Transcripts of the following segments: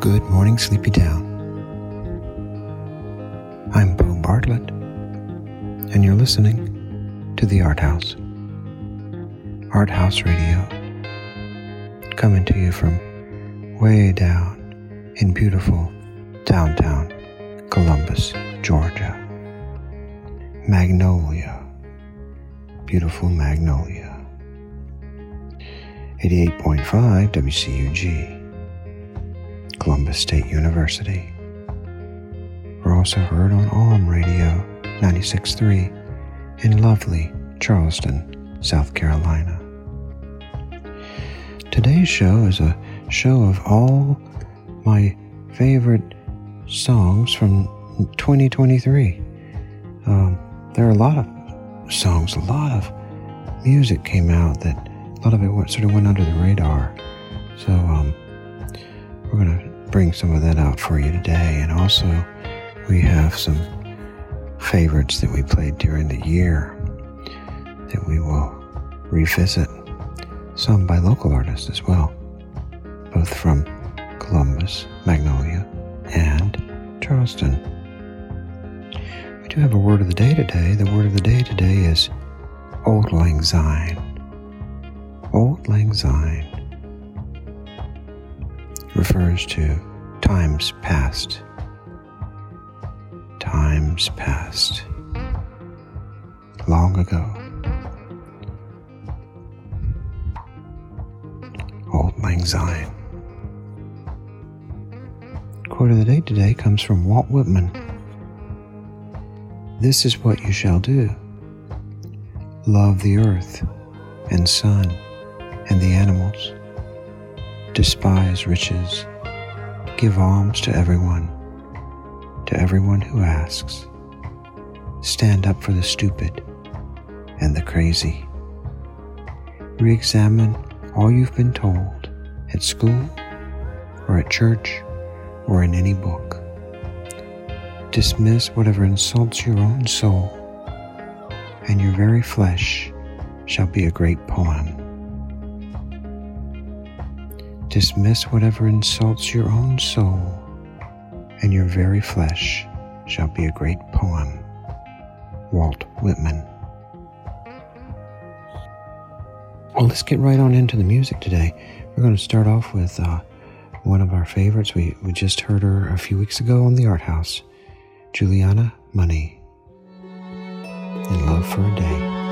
Good morning, Sleepy Town. I'm Bo Bartlett, and you're listening to the ArtHaus. Art House Radio, coming to you from way down in beautiful downtown Columbus, Georgia. Magnolia, beautiful Magnolia. 88.5 WCUG. Columbus State University. We're also heard on ALM Radio 96.3 in lovely Charleston, South Carolina. Today's show is a show of all my favorite songs from 2023. Um, there are a lot of songs, a lot of music came out that a lot of it sort of went under the radar. So um, we're going to bring some of that out for you today. And also, we have some favorites that we played during the year that we will revisit. Some by local artists as well, both from Columbus, Magnolia, and Charleston. We do have a word of the day today. The word of the day today is Auld Lang Syne. Auld Lang Syne refers to times past. Times past. Long ago. Auld Lang Syne. Quote of the day today comes from Walt Whitman. This is what you shall do love the earth and sun and the animals despise riches, give alms to everyone, to everyone who asks. Stand up for the stupid and the crazy. Re examine all you've been told at school or at church or in any book. Dismiss whatever insults your own soul, and your very flesh shall be a great poem. Dismiss whatever insults your own soul, and your very flesh shall be a great poem. Walt Whitman. Well, let's get right on into the music today. We're going to start off with uh, one of our favorites. We, we just heard her a few weeks ago on the ArtHaus Juliana Money. In Love for a Day.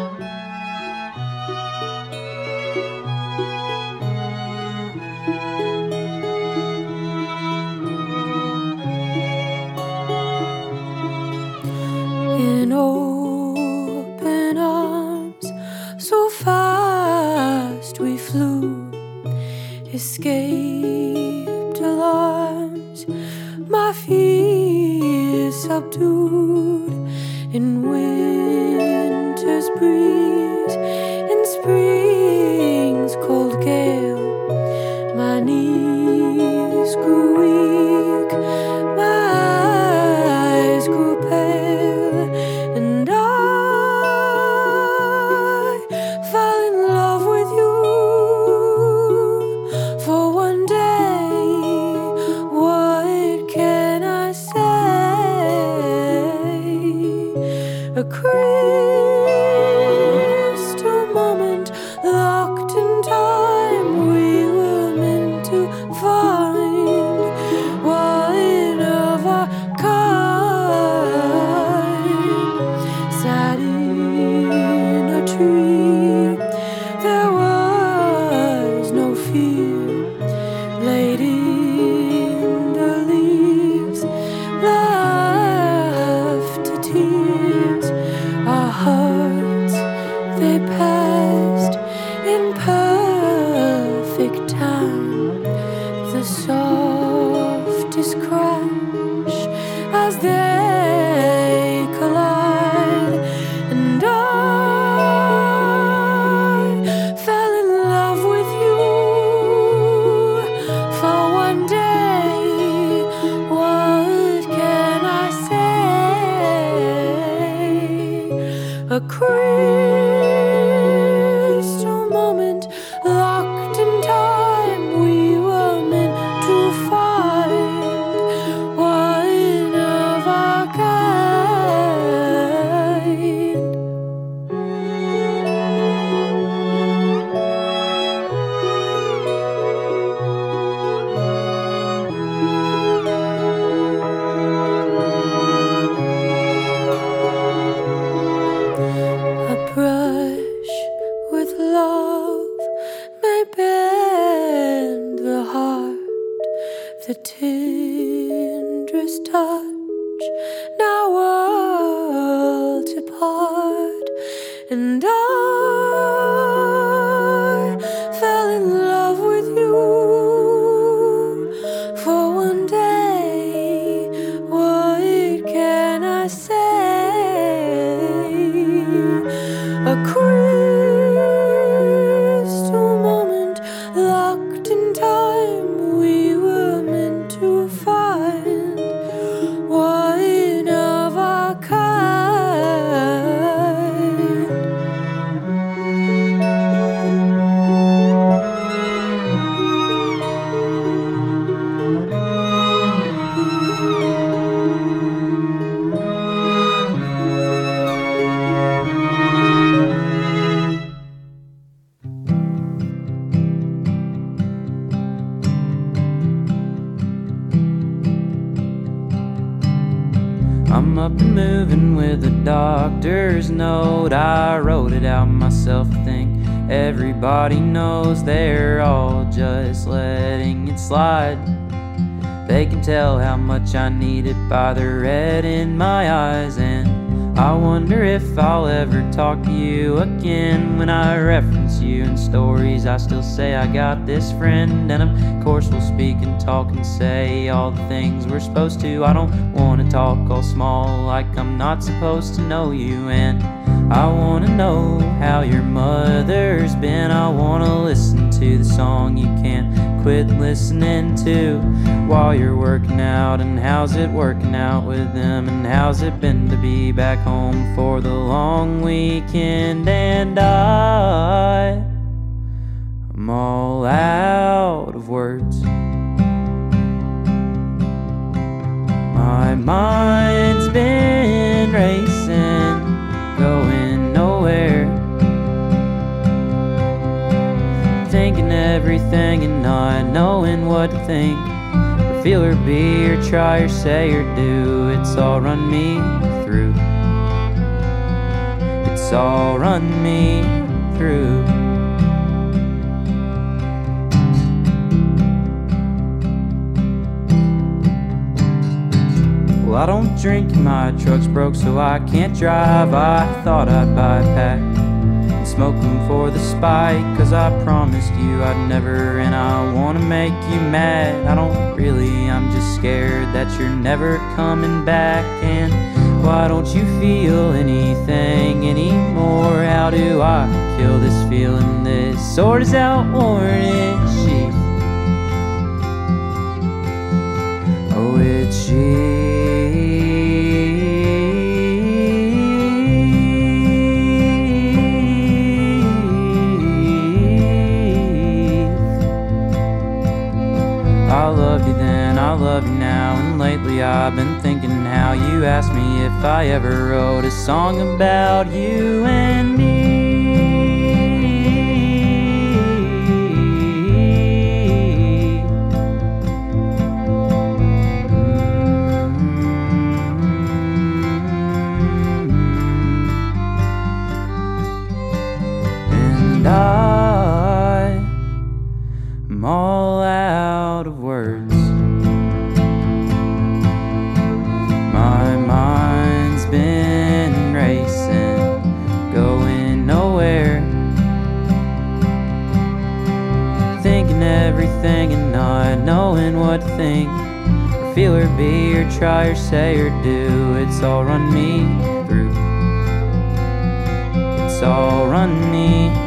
now worlds apart, and I. Everybody knows they're all just letting it slide. They can tell how much I need it by the red in my eyes. And I wonder if I'll ever talk to you again when I reference you in stories. I still say I got this friend, and of course we'll speak and talk and say all the things we're supposed to. I don't wanna talk all small like I'm not supposed to know you. And I wanna know how your mother's been. I wanna listen to the song you can't quit listening to while you're working out. And how's it working out with them? And how's it been to be back home for the long weekend? And I, Or feel or be or try or say or do. It's all run me through. It's all run me through. Well, I don't drink, my truck's broke, so I can't drive. I thought I'd buy a pack them for the spike. Cause I promised you I'd never, and I wanna make you mad. I don't really, I'm just scared that you're never coming back. And why don't you feel anything anymore? How do I kill this feeling? This sword is outworn its sheath. Oh, it's sheath. Lately I've been thinking how you asked me if I ever wrote a song about you and think or feel or be or try or say or do. It's all run me through. It's all run me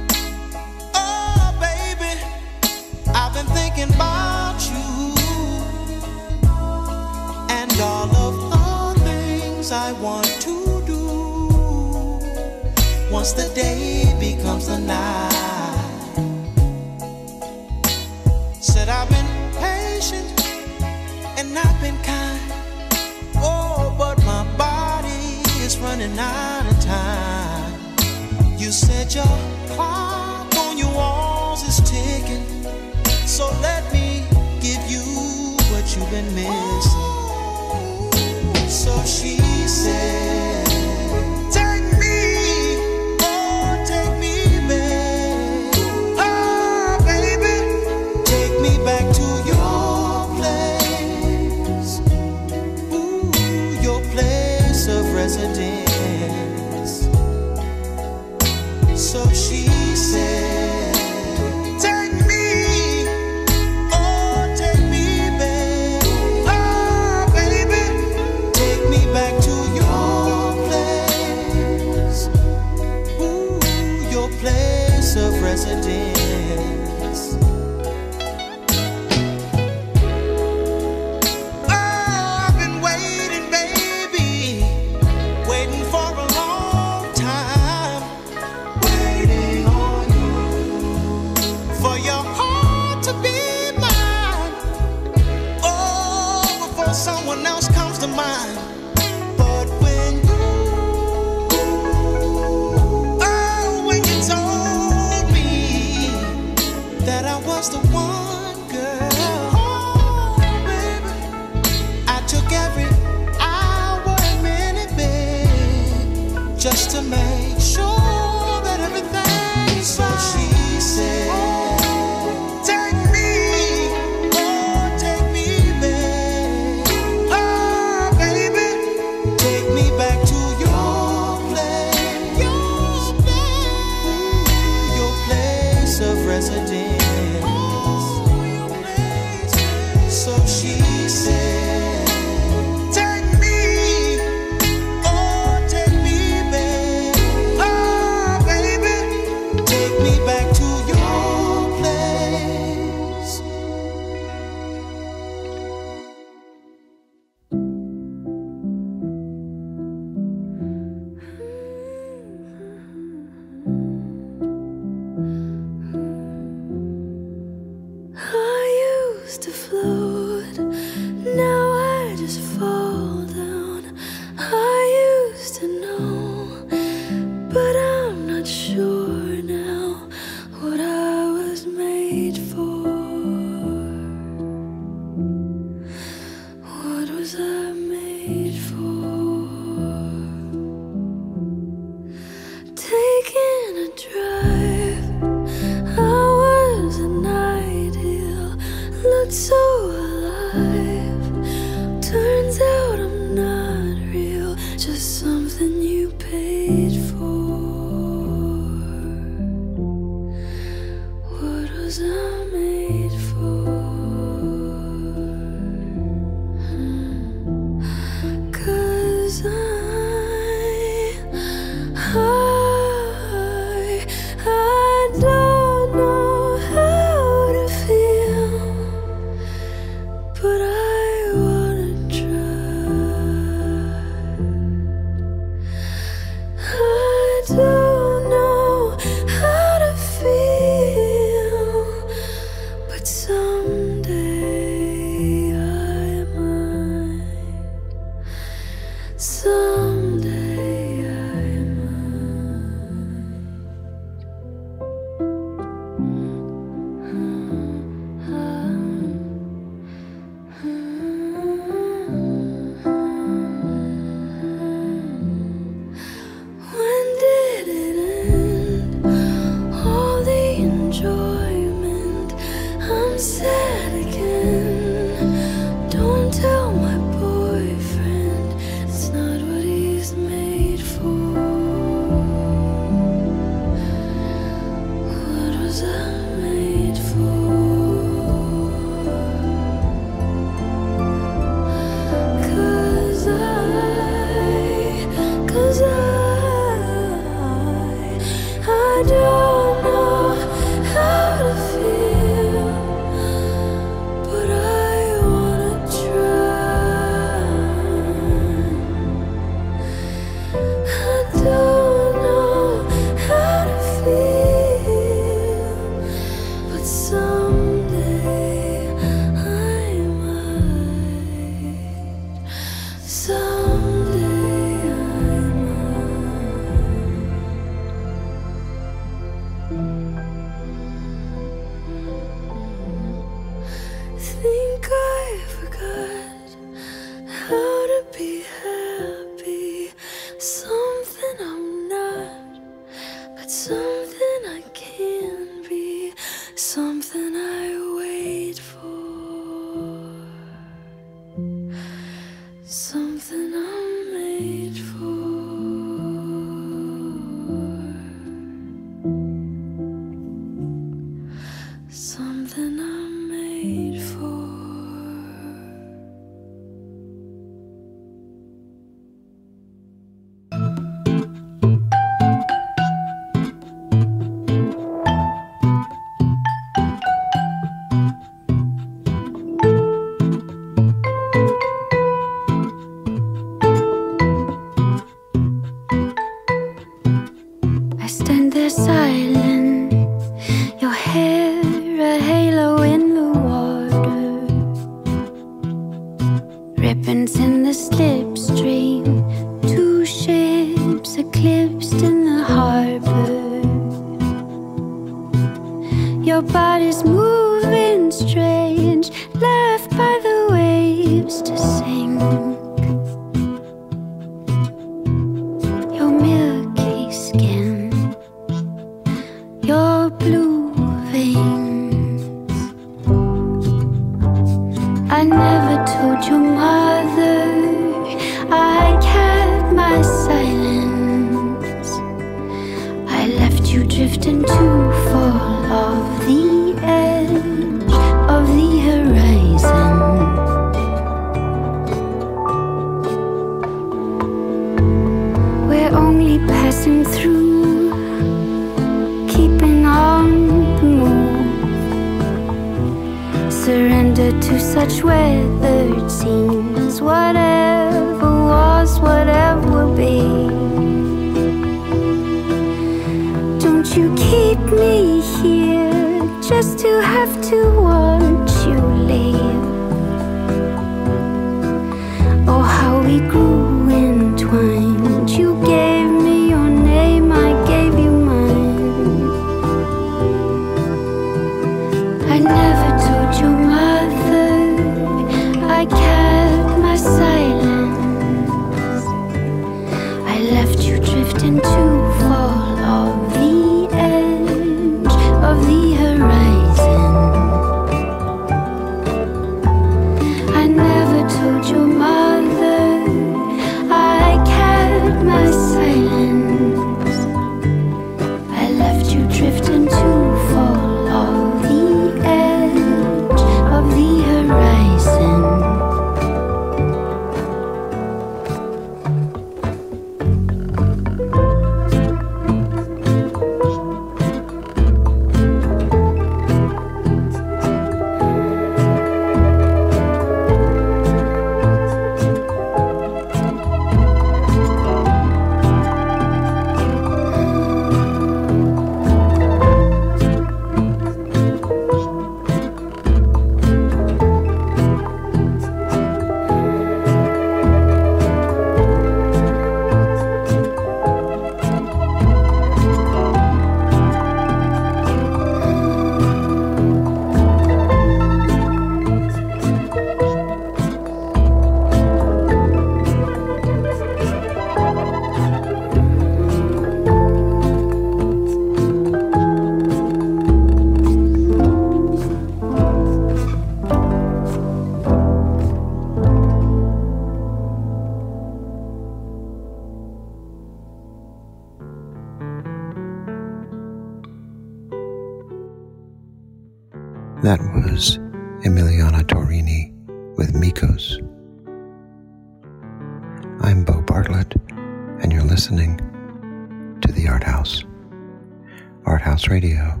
Radio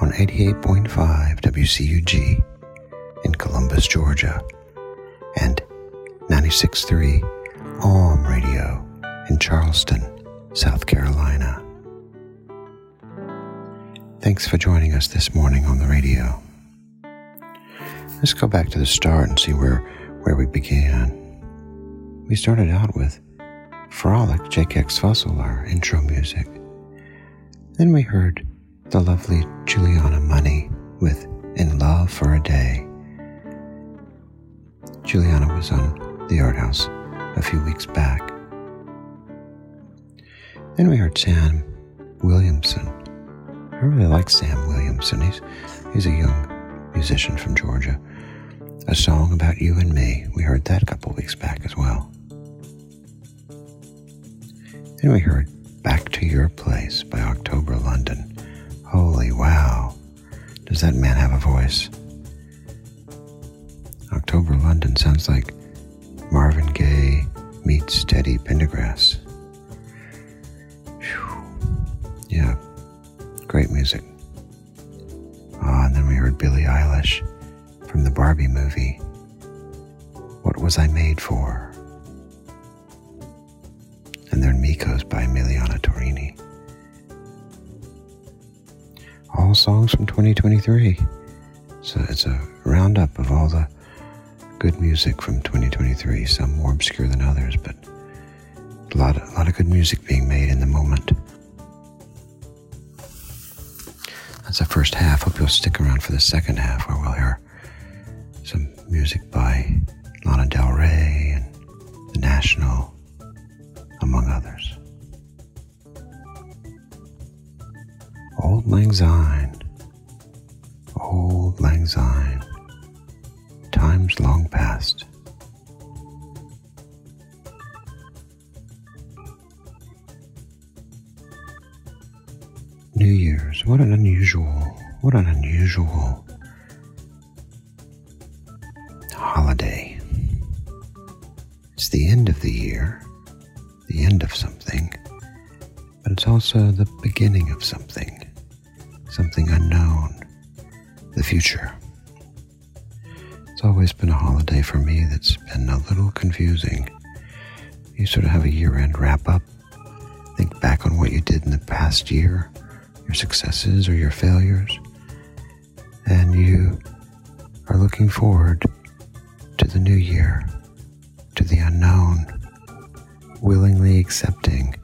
on 88.5 WCUG in Columbus, Georgia, and 96.3 Alm Radio in Charleston, South Carolina. Thanks for joining us this morning on the radio. Let's go back to the start and see where, where we began. We started out with Frolic JKX Fossil, our intro music. Then we heard the lovely Juliana Money with In Love for a Day. Juliana was on the ArtHaus a few weeks back. Then we heard Sam Williamson. I really like Sam Williamson. He's, he's a young musician from Georgia. a song about you and me. We heard that a couple weeks back as well. Then we heard Back to Your Place by October London. Holy wow. Does that man have a voice? October London sounds like Marvin Gaye meets Teddy Pendergrass. Whew. Yeah, great music. Ah, and then we heard Billie Eilish from the Barbie movie. What was I made for? And then Miko's by Emiliana Torrini. All songs from 2023. So it's a roundup of all the good music from 2023, some more obscure than others, but a lot, a lot of good music being made in the moment. That's the first half. Hope you'll stick around for the second half where we'll hear some music by Lana Del Rey and The National, Auld Lang Syne, Auld Lang Syne, times long past. New Year's, what an unusual, what an unusual holiday. It's the end of the year, the end of something, but it's also the beginning of something, something unknown, the future. It's always been a holiday for me that's been a little confusing. You sort of have a year end wrap up, think back on what you did in the past year, your successes or your failures, and you are looking forward to the new year, to the unknown, willingly accepting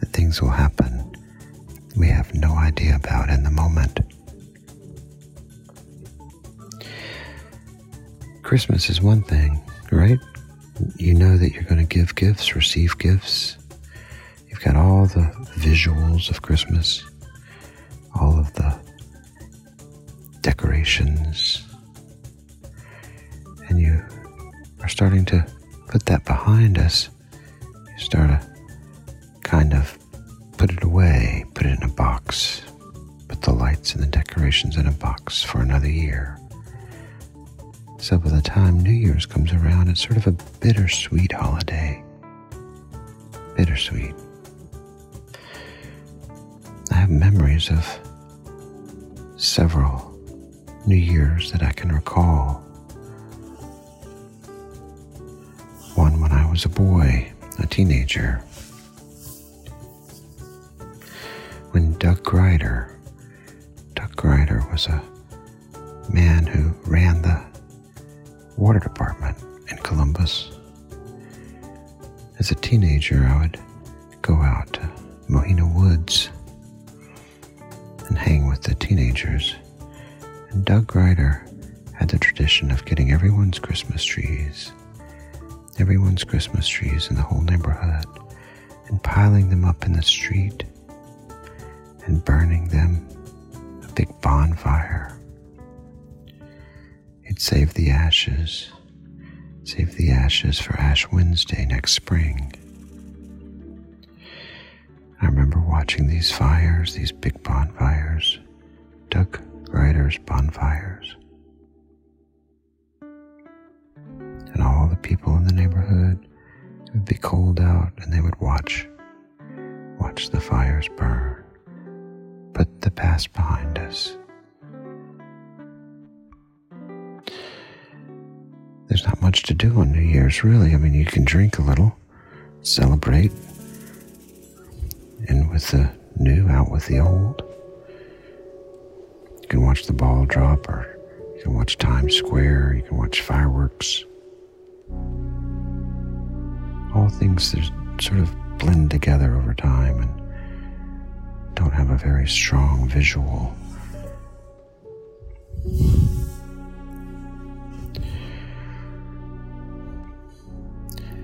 that things will happen we have no idea about in the moment. Christmas is one thing, right? You know that you're going to give gifts, receive gifts. You've got all the visuals of Christmas, all of the decorations, and you are starting to put that behind us. You start to kind of put it away, put it in a box, put the lights and the decorations in a box for another year. So by the time New Year's comes around, it's sort of a bittersweet holiday. Bittersweet. I have memories of several New Year's that I can recall. One when I was a boy, a teenager. Doug Grider, Doug Grider was a man who ran the water department in Columbus. As a teenager, I would go out to Mohina Woods and hang with the teenagers. And Doug Grider had the tradition of getting everyone's Christmas trees, everyone's Christmas trees in the whole neighborhood, and piling them up in the street and burning them a big bonfire. He'd save the ashes, save the ashes for Ash Wednesday next spring. I remember watching these fires, these big bonfires, Doug Grider's bonfires. And all the people in the neighborhood would be cold out and they would watch, watch the fires burn, put the past behind us. There's not much to do on New Year's, really. I mean, you can drink a little, celebrate, in with the new, out with the old. You can watch the ball drop, or you can watch Times Square, you can watch fireworks. All things that sort of blend together over time and don't have a very strong visual.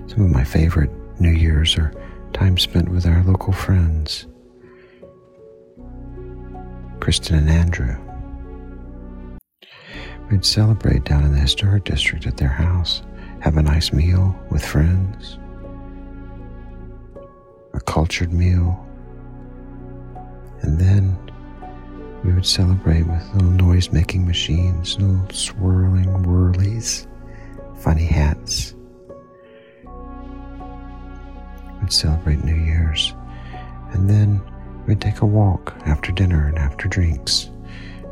Some of my favorite New Year's are time spent with our local friends, Kristen and Andrew. We'd celebrate down in the historic district at their house, have a nice meal with friends, a cultured meal, and then we would celebrate with little noise making machines, little swirling whirlies, funny hats. We'd celebrate New Year's, and then we'd take a walk after dinner and after drinks.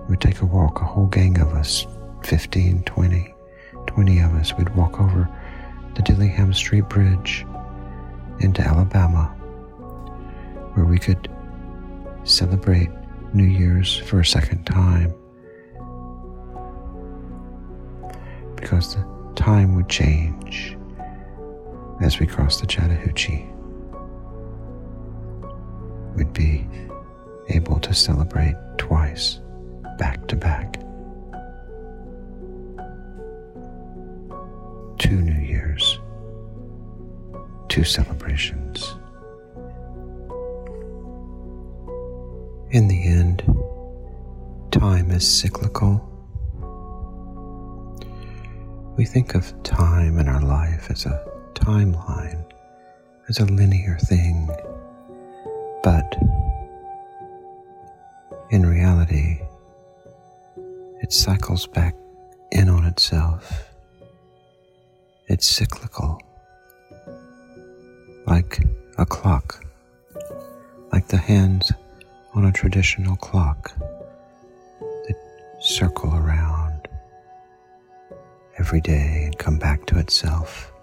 We'd take a walk, a whole gang of us, 15, 20, 20 of us. We'd walk over the Dillingham Street Bridge into Alabama, where we could celebrate New Year's for a second time. Because the time would change as we crossed the Chattahoochee. We'd be able to celebrate twice, back to back. Two New Years, two celebrations. In the end, time is cyclical. We think of time in our life as a timeline, as a linear thing, but in reality, it cycles back in on itself. It's cyclical, like a clock, like the hands on a traditional clock that circle around every day and come back to itself.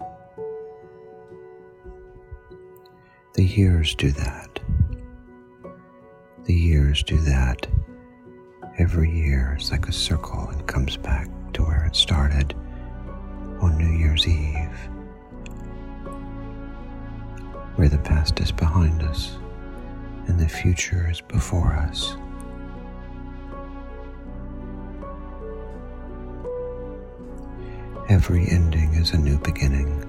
The years do that. The years do that. Every year it's like a circle and comes back to where it started on New Year's Eve, where the past is behind us and the future is before us. Every ending is a new beginning.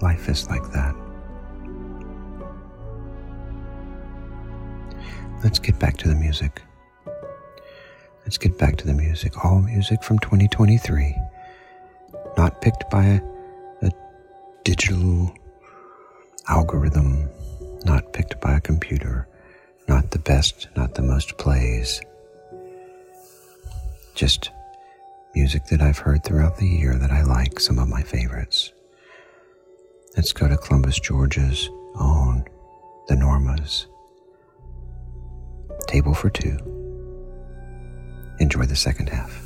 Life is like that. Let's get back to the music. Let's get back to the music. All music from 2023, not picked by a digital algorithm, not picked by a computer, not the best, not the most plays. Just music that I've heard throughout the year that I like, some of my favorites. Let's go to Columbus, Georgia's own The Normas. Table for two. Enjoy the second half.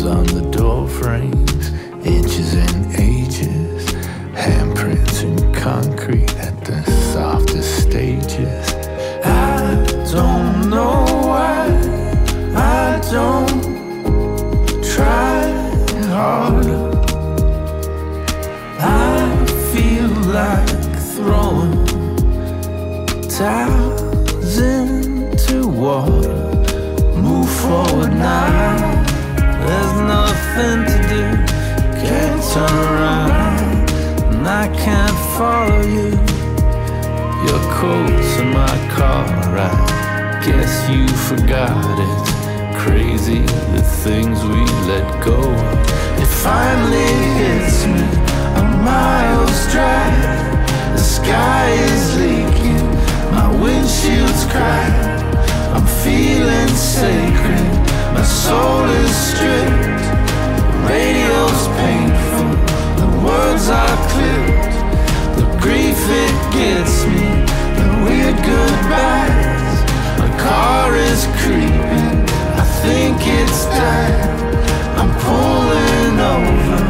hands on the door frames, inches and ages, handprints in concrete. nothing to do. Can't turn around, and I can't follow you. Your coat's in my car, I guess you forgot it. Crazy the things we let go. It finally hits me a mile's drive. The sky is leaking, my windshield's cracked. I'm feeling sacred, my soul is stripped radio's painful, the words are clipped, the grief it gets me, the weird goodbyes. A car is creeping, I think it's time. I'm pulling over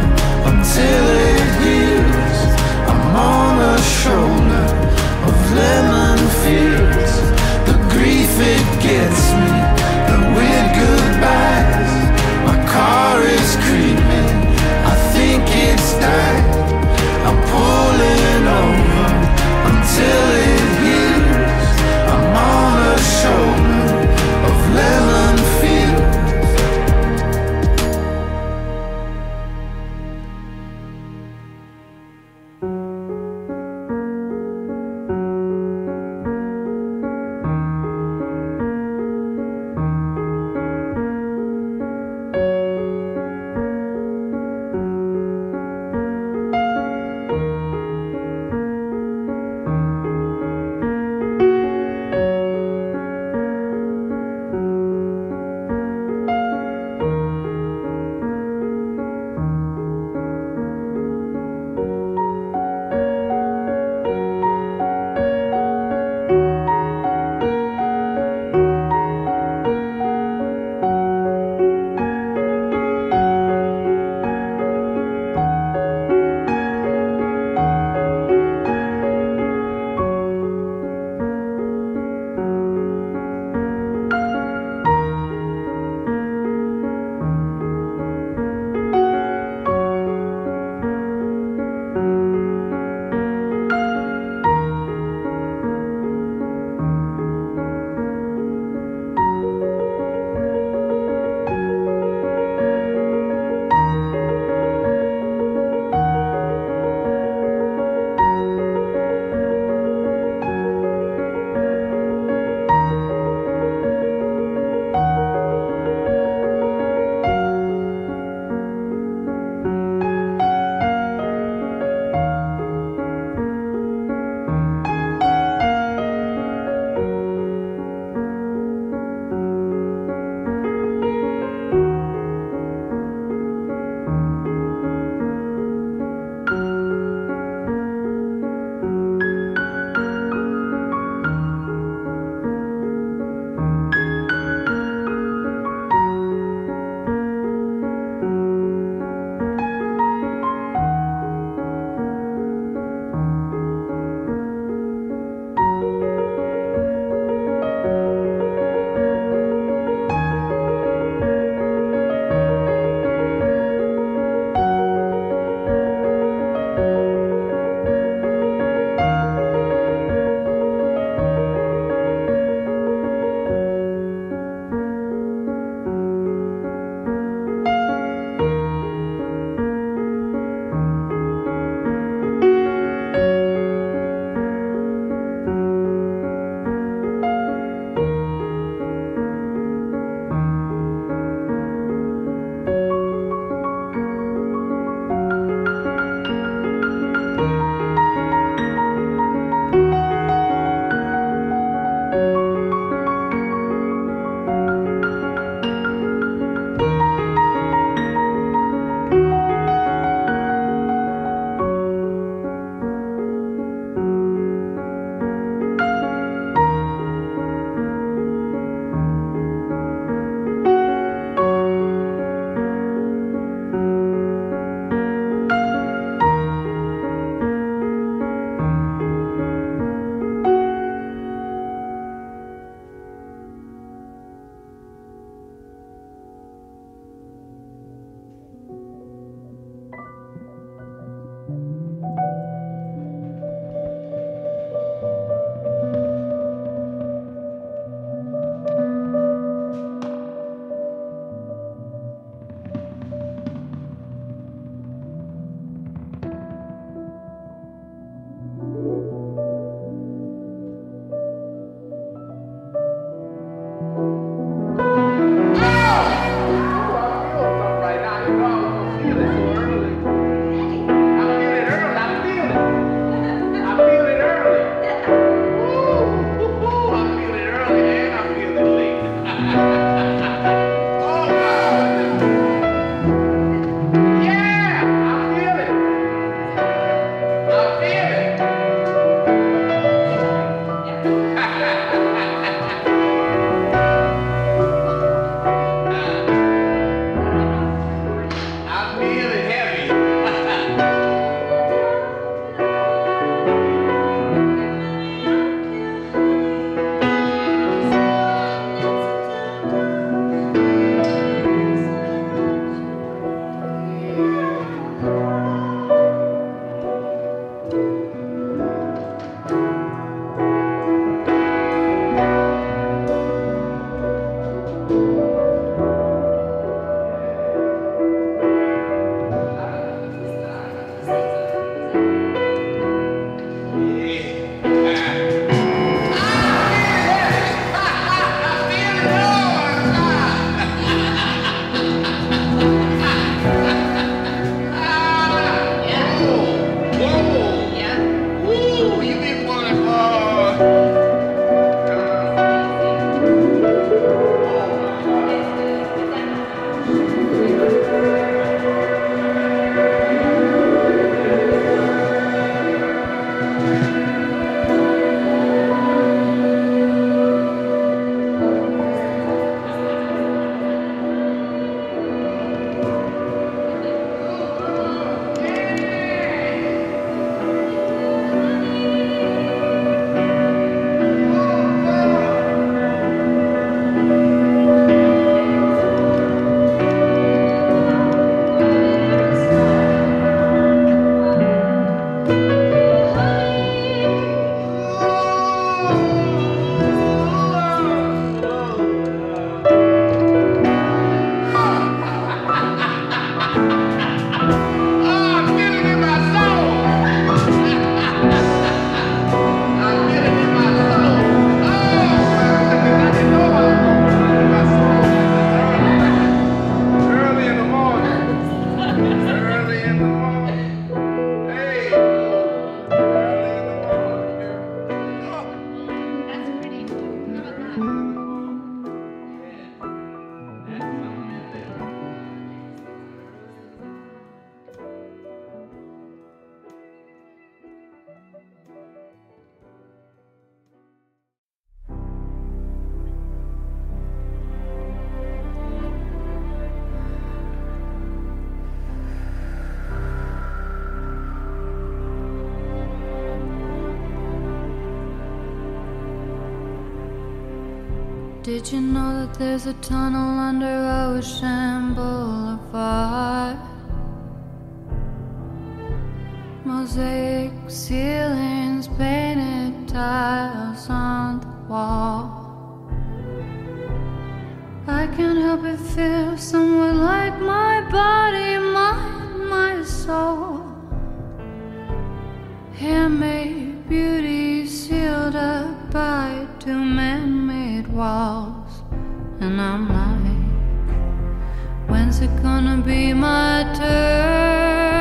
until it heals. I'm on a shoulder of lemon fields, the grief it gets me. There's a tunnel under Ocean Boulevard. Mosaic ceilings, painted tiles on the wall. I can't help but feel somewhere like my body, mind, my soul. Handmade beauty sealed up by two man made walls and I'm like, when's it gonna be my turn?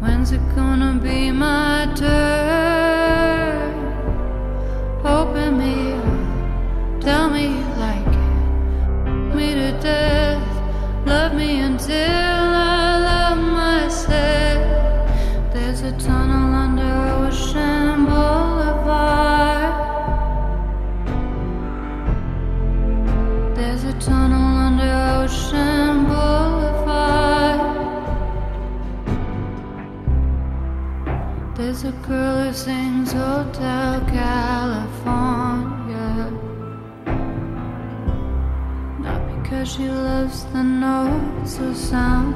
When's it gonna be my turn? 受伤。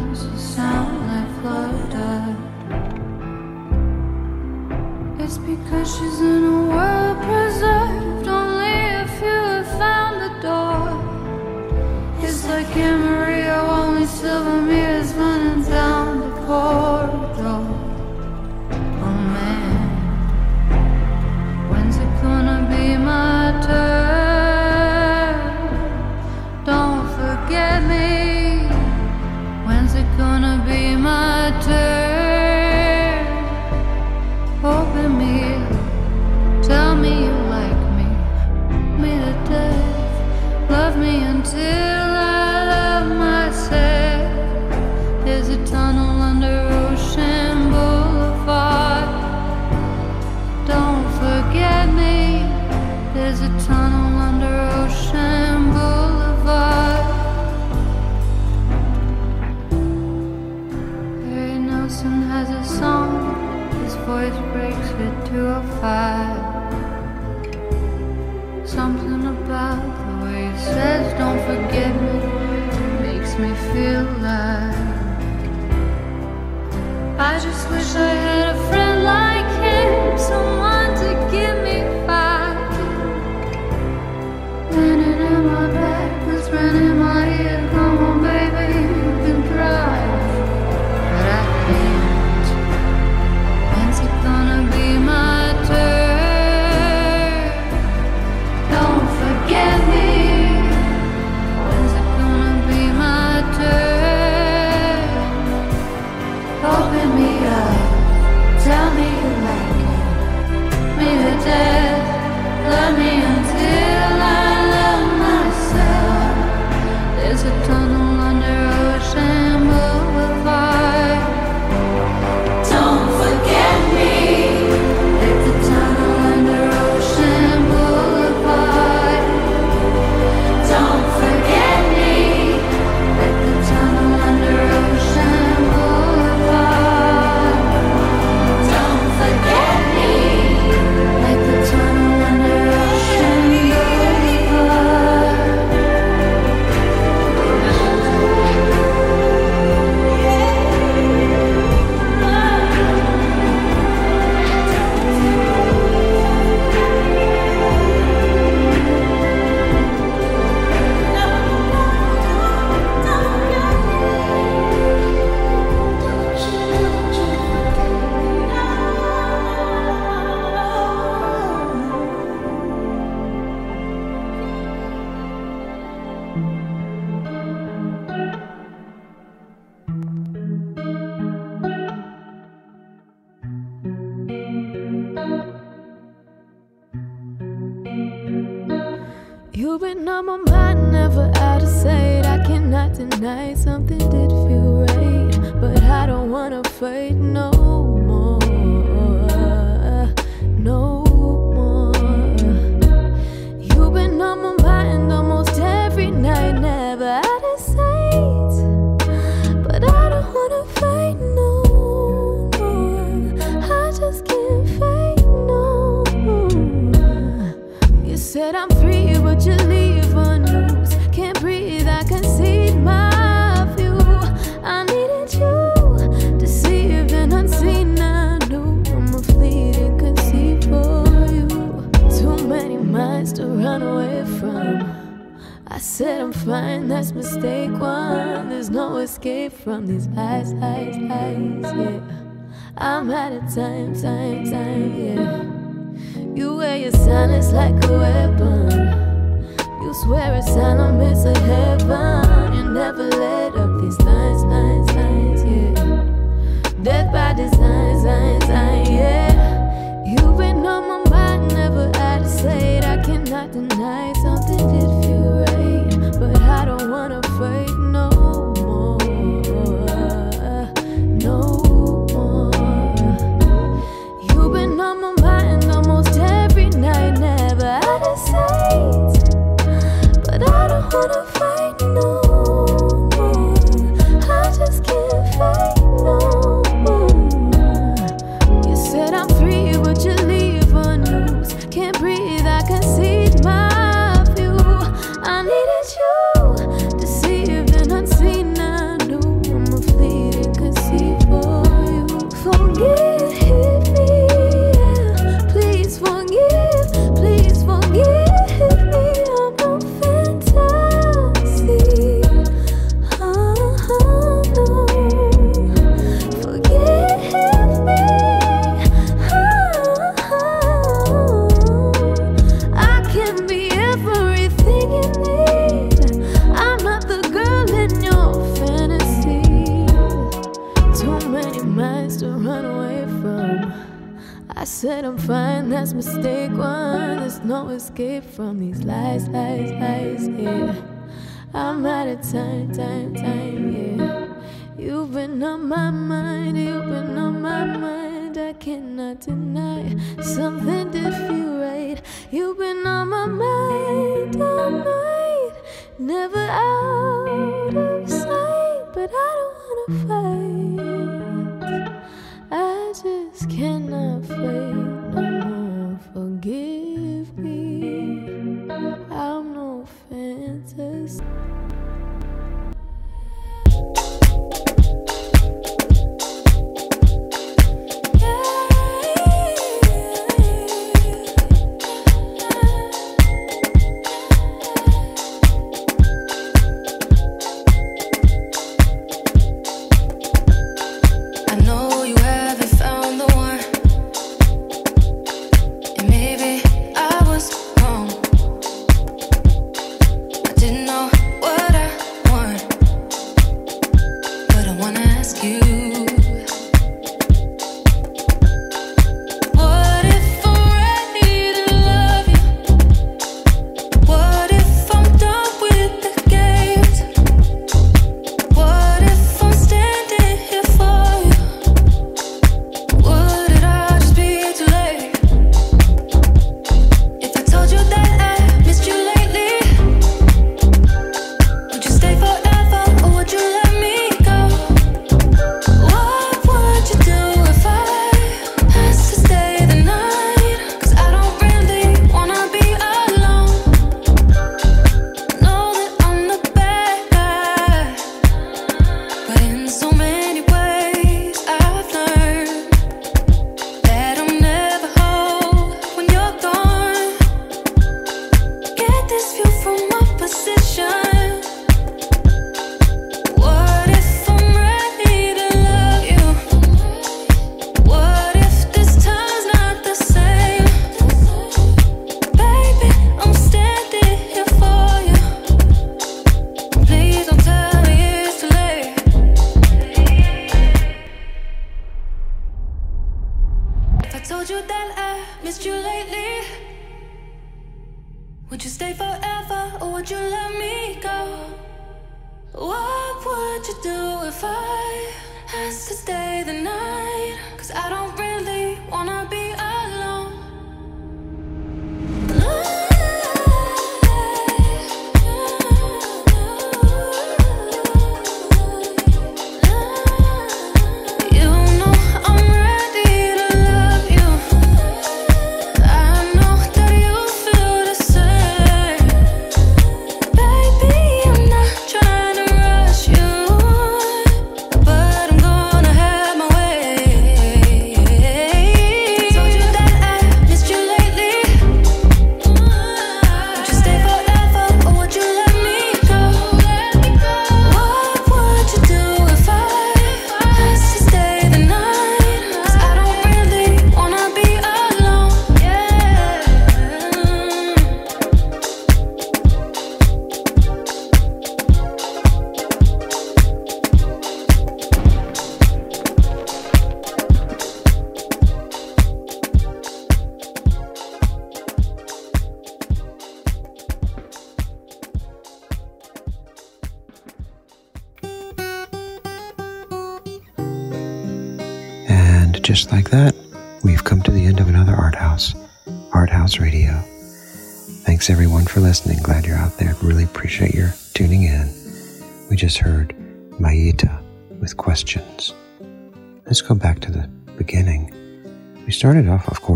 Wanna fight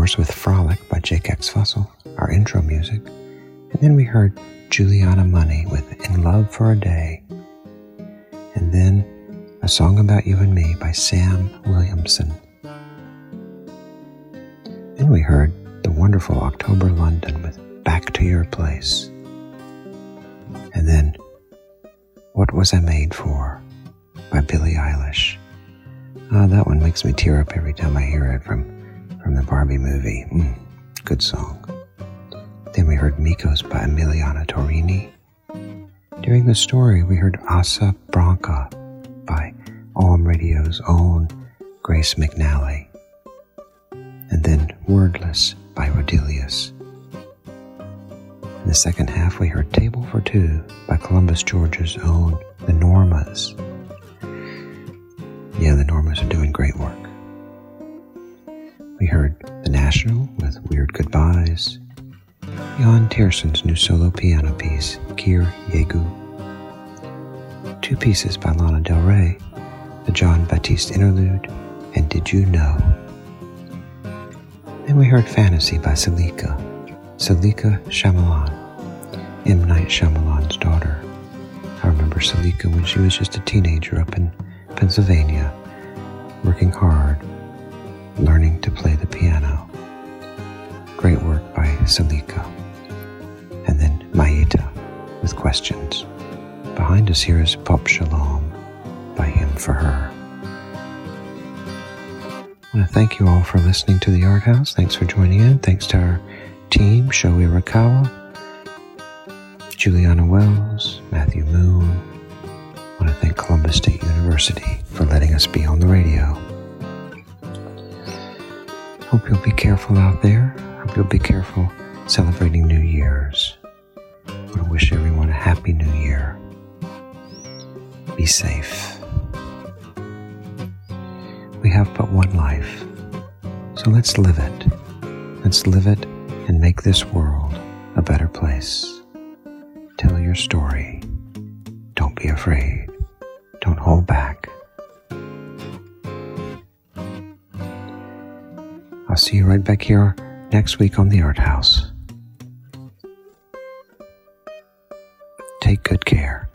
course, with Frolic by Jake X Fossil, our intro music. And then we heard Juliana Money with In Love for a Day. And then A Song About You and Me by Sam Williamson. Then we heard the wonderful October London with Back to Your Place. And then What Was I Made For by Billie Eilish. Ah, that one makes me tear up every time I hear it from, from the Barbie movie. Mm, good song. Then we heard Mikos by Emiliana Torrini. During the story, we heard Asa Branca by OM Radio's own Grace McNally. And then Wordless by Roedelius. In the second half, we heard Table for Two by Columbus, Georgia's own The Normas. Yeah, the Normas are doing great work. We heard The National with Weird Goodbyes, Yann Tiersen's new solo piano piece, Kir Yegu, two pieces by Lana Del Rey, the Jon Batiste Interlude, and Did You Know? Then we heard Fantasy by Saleka, Saleka Shyamalan, M. Night Shyamalan's daughter. I remember Saleka when she was just a teenager up in Pennsylvania, working hard, learning to play the piano. Great work by Saleka. And then Maita with questions. Behind us here is Pop Shalom by him for her. I want to thank you all for listening to the ArtHaus. Thanks for joining in. Thanks to our team, Shoei Rakawa, Juliana Wells, Matthew Moon. I want to thank Columbus State University for letting us be on the radio. Hope you'll be careful out there. Hope you'll be careful celebrating New Year's. I want to wish everyone a happy New Year. Be safe. We have but one life, so let's live it. Let's live it and make this world a better place. Tell your story. Don't be afraid. Don't hold back. I'll see you right back here next week on the ArtHaus. Take good care.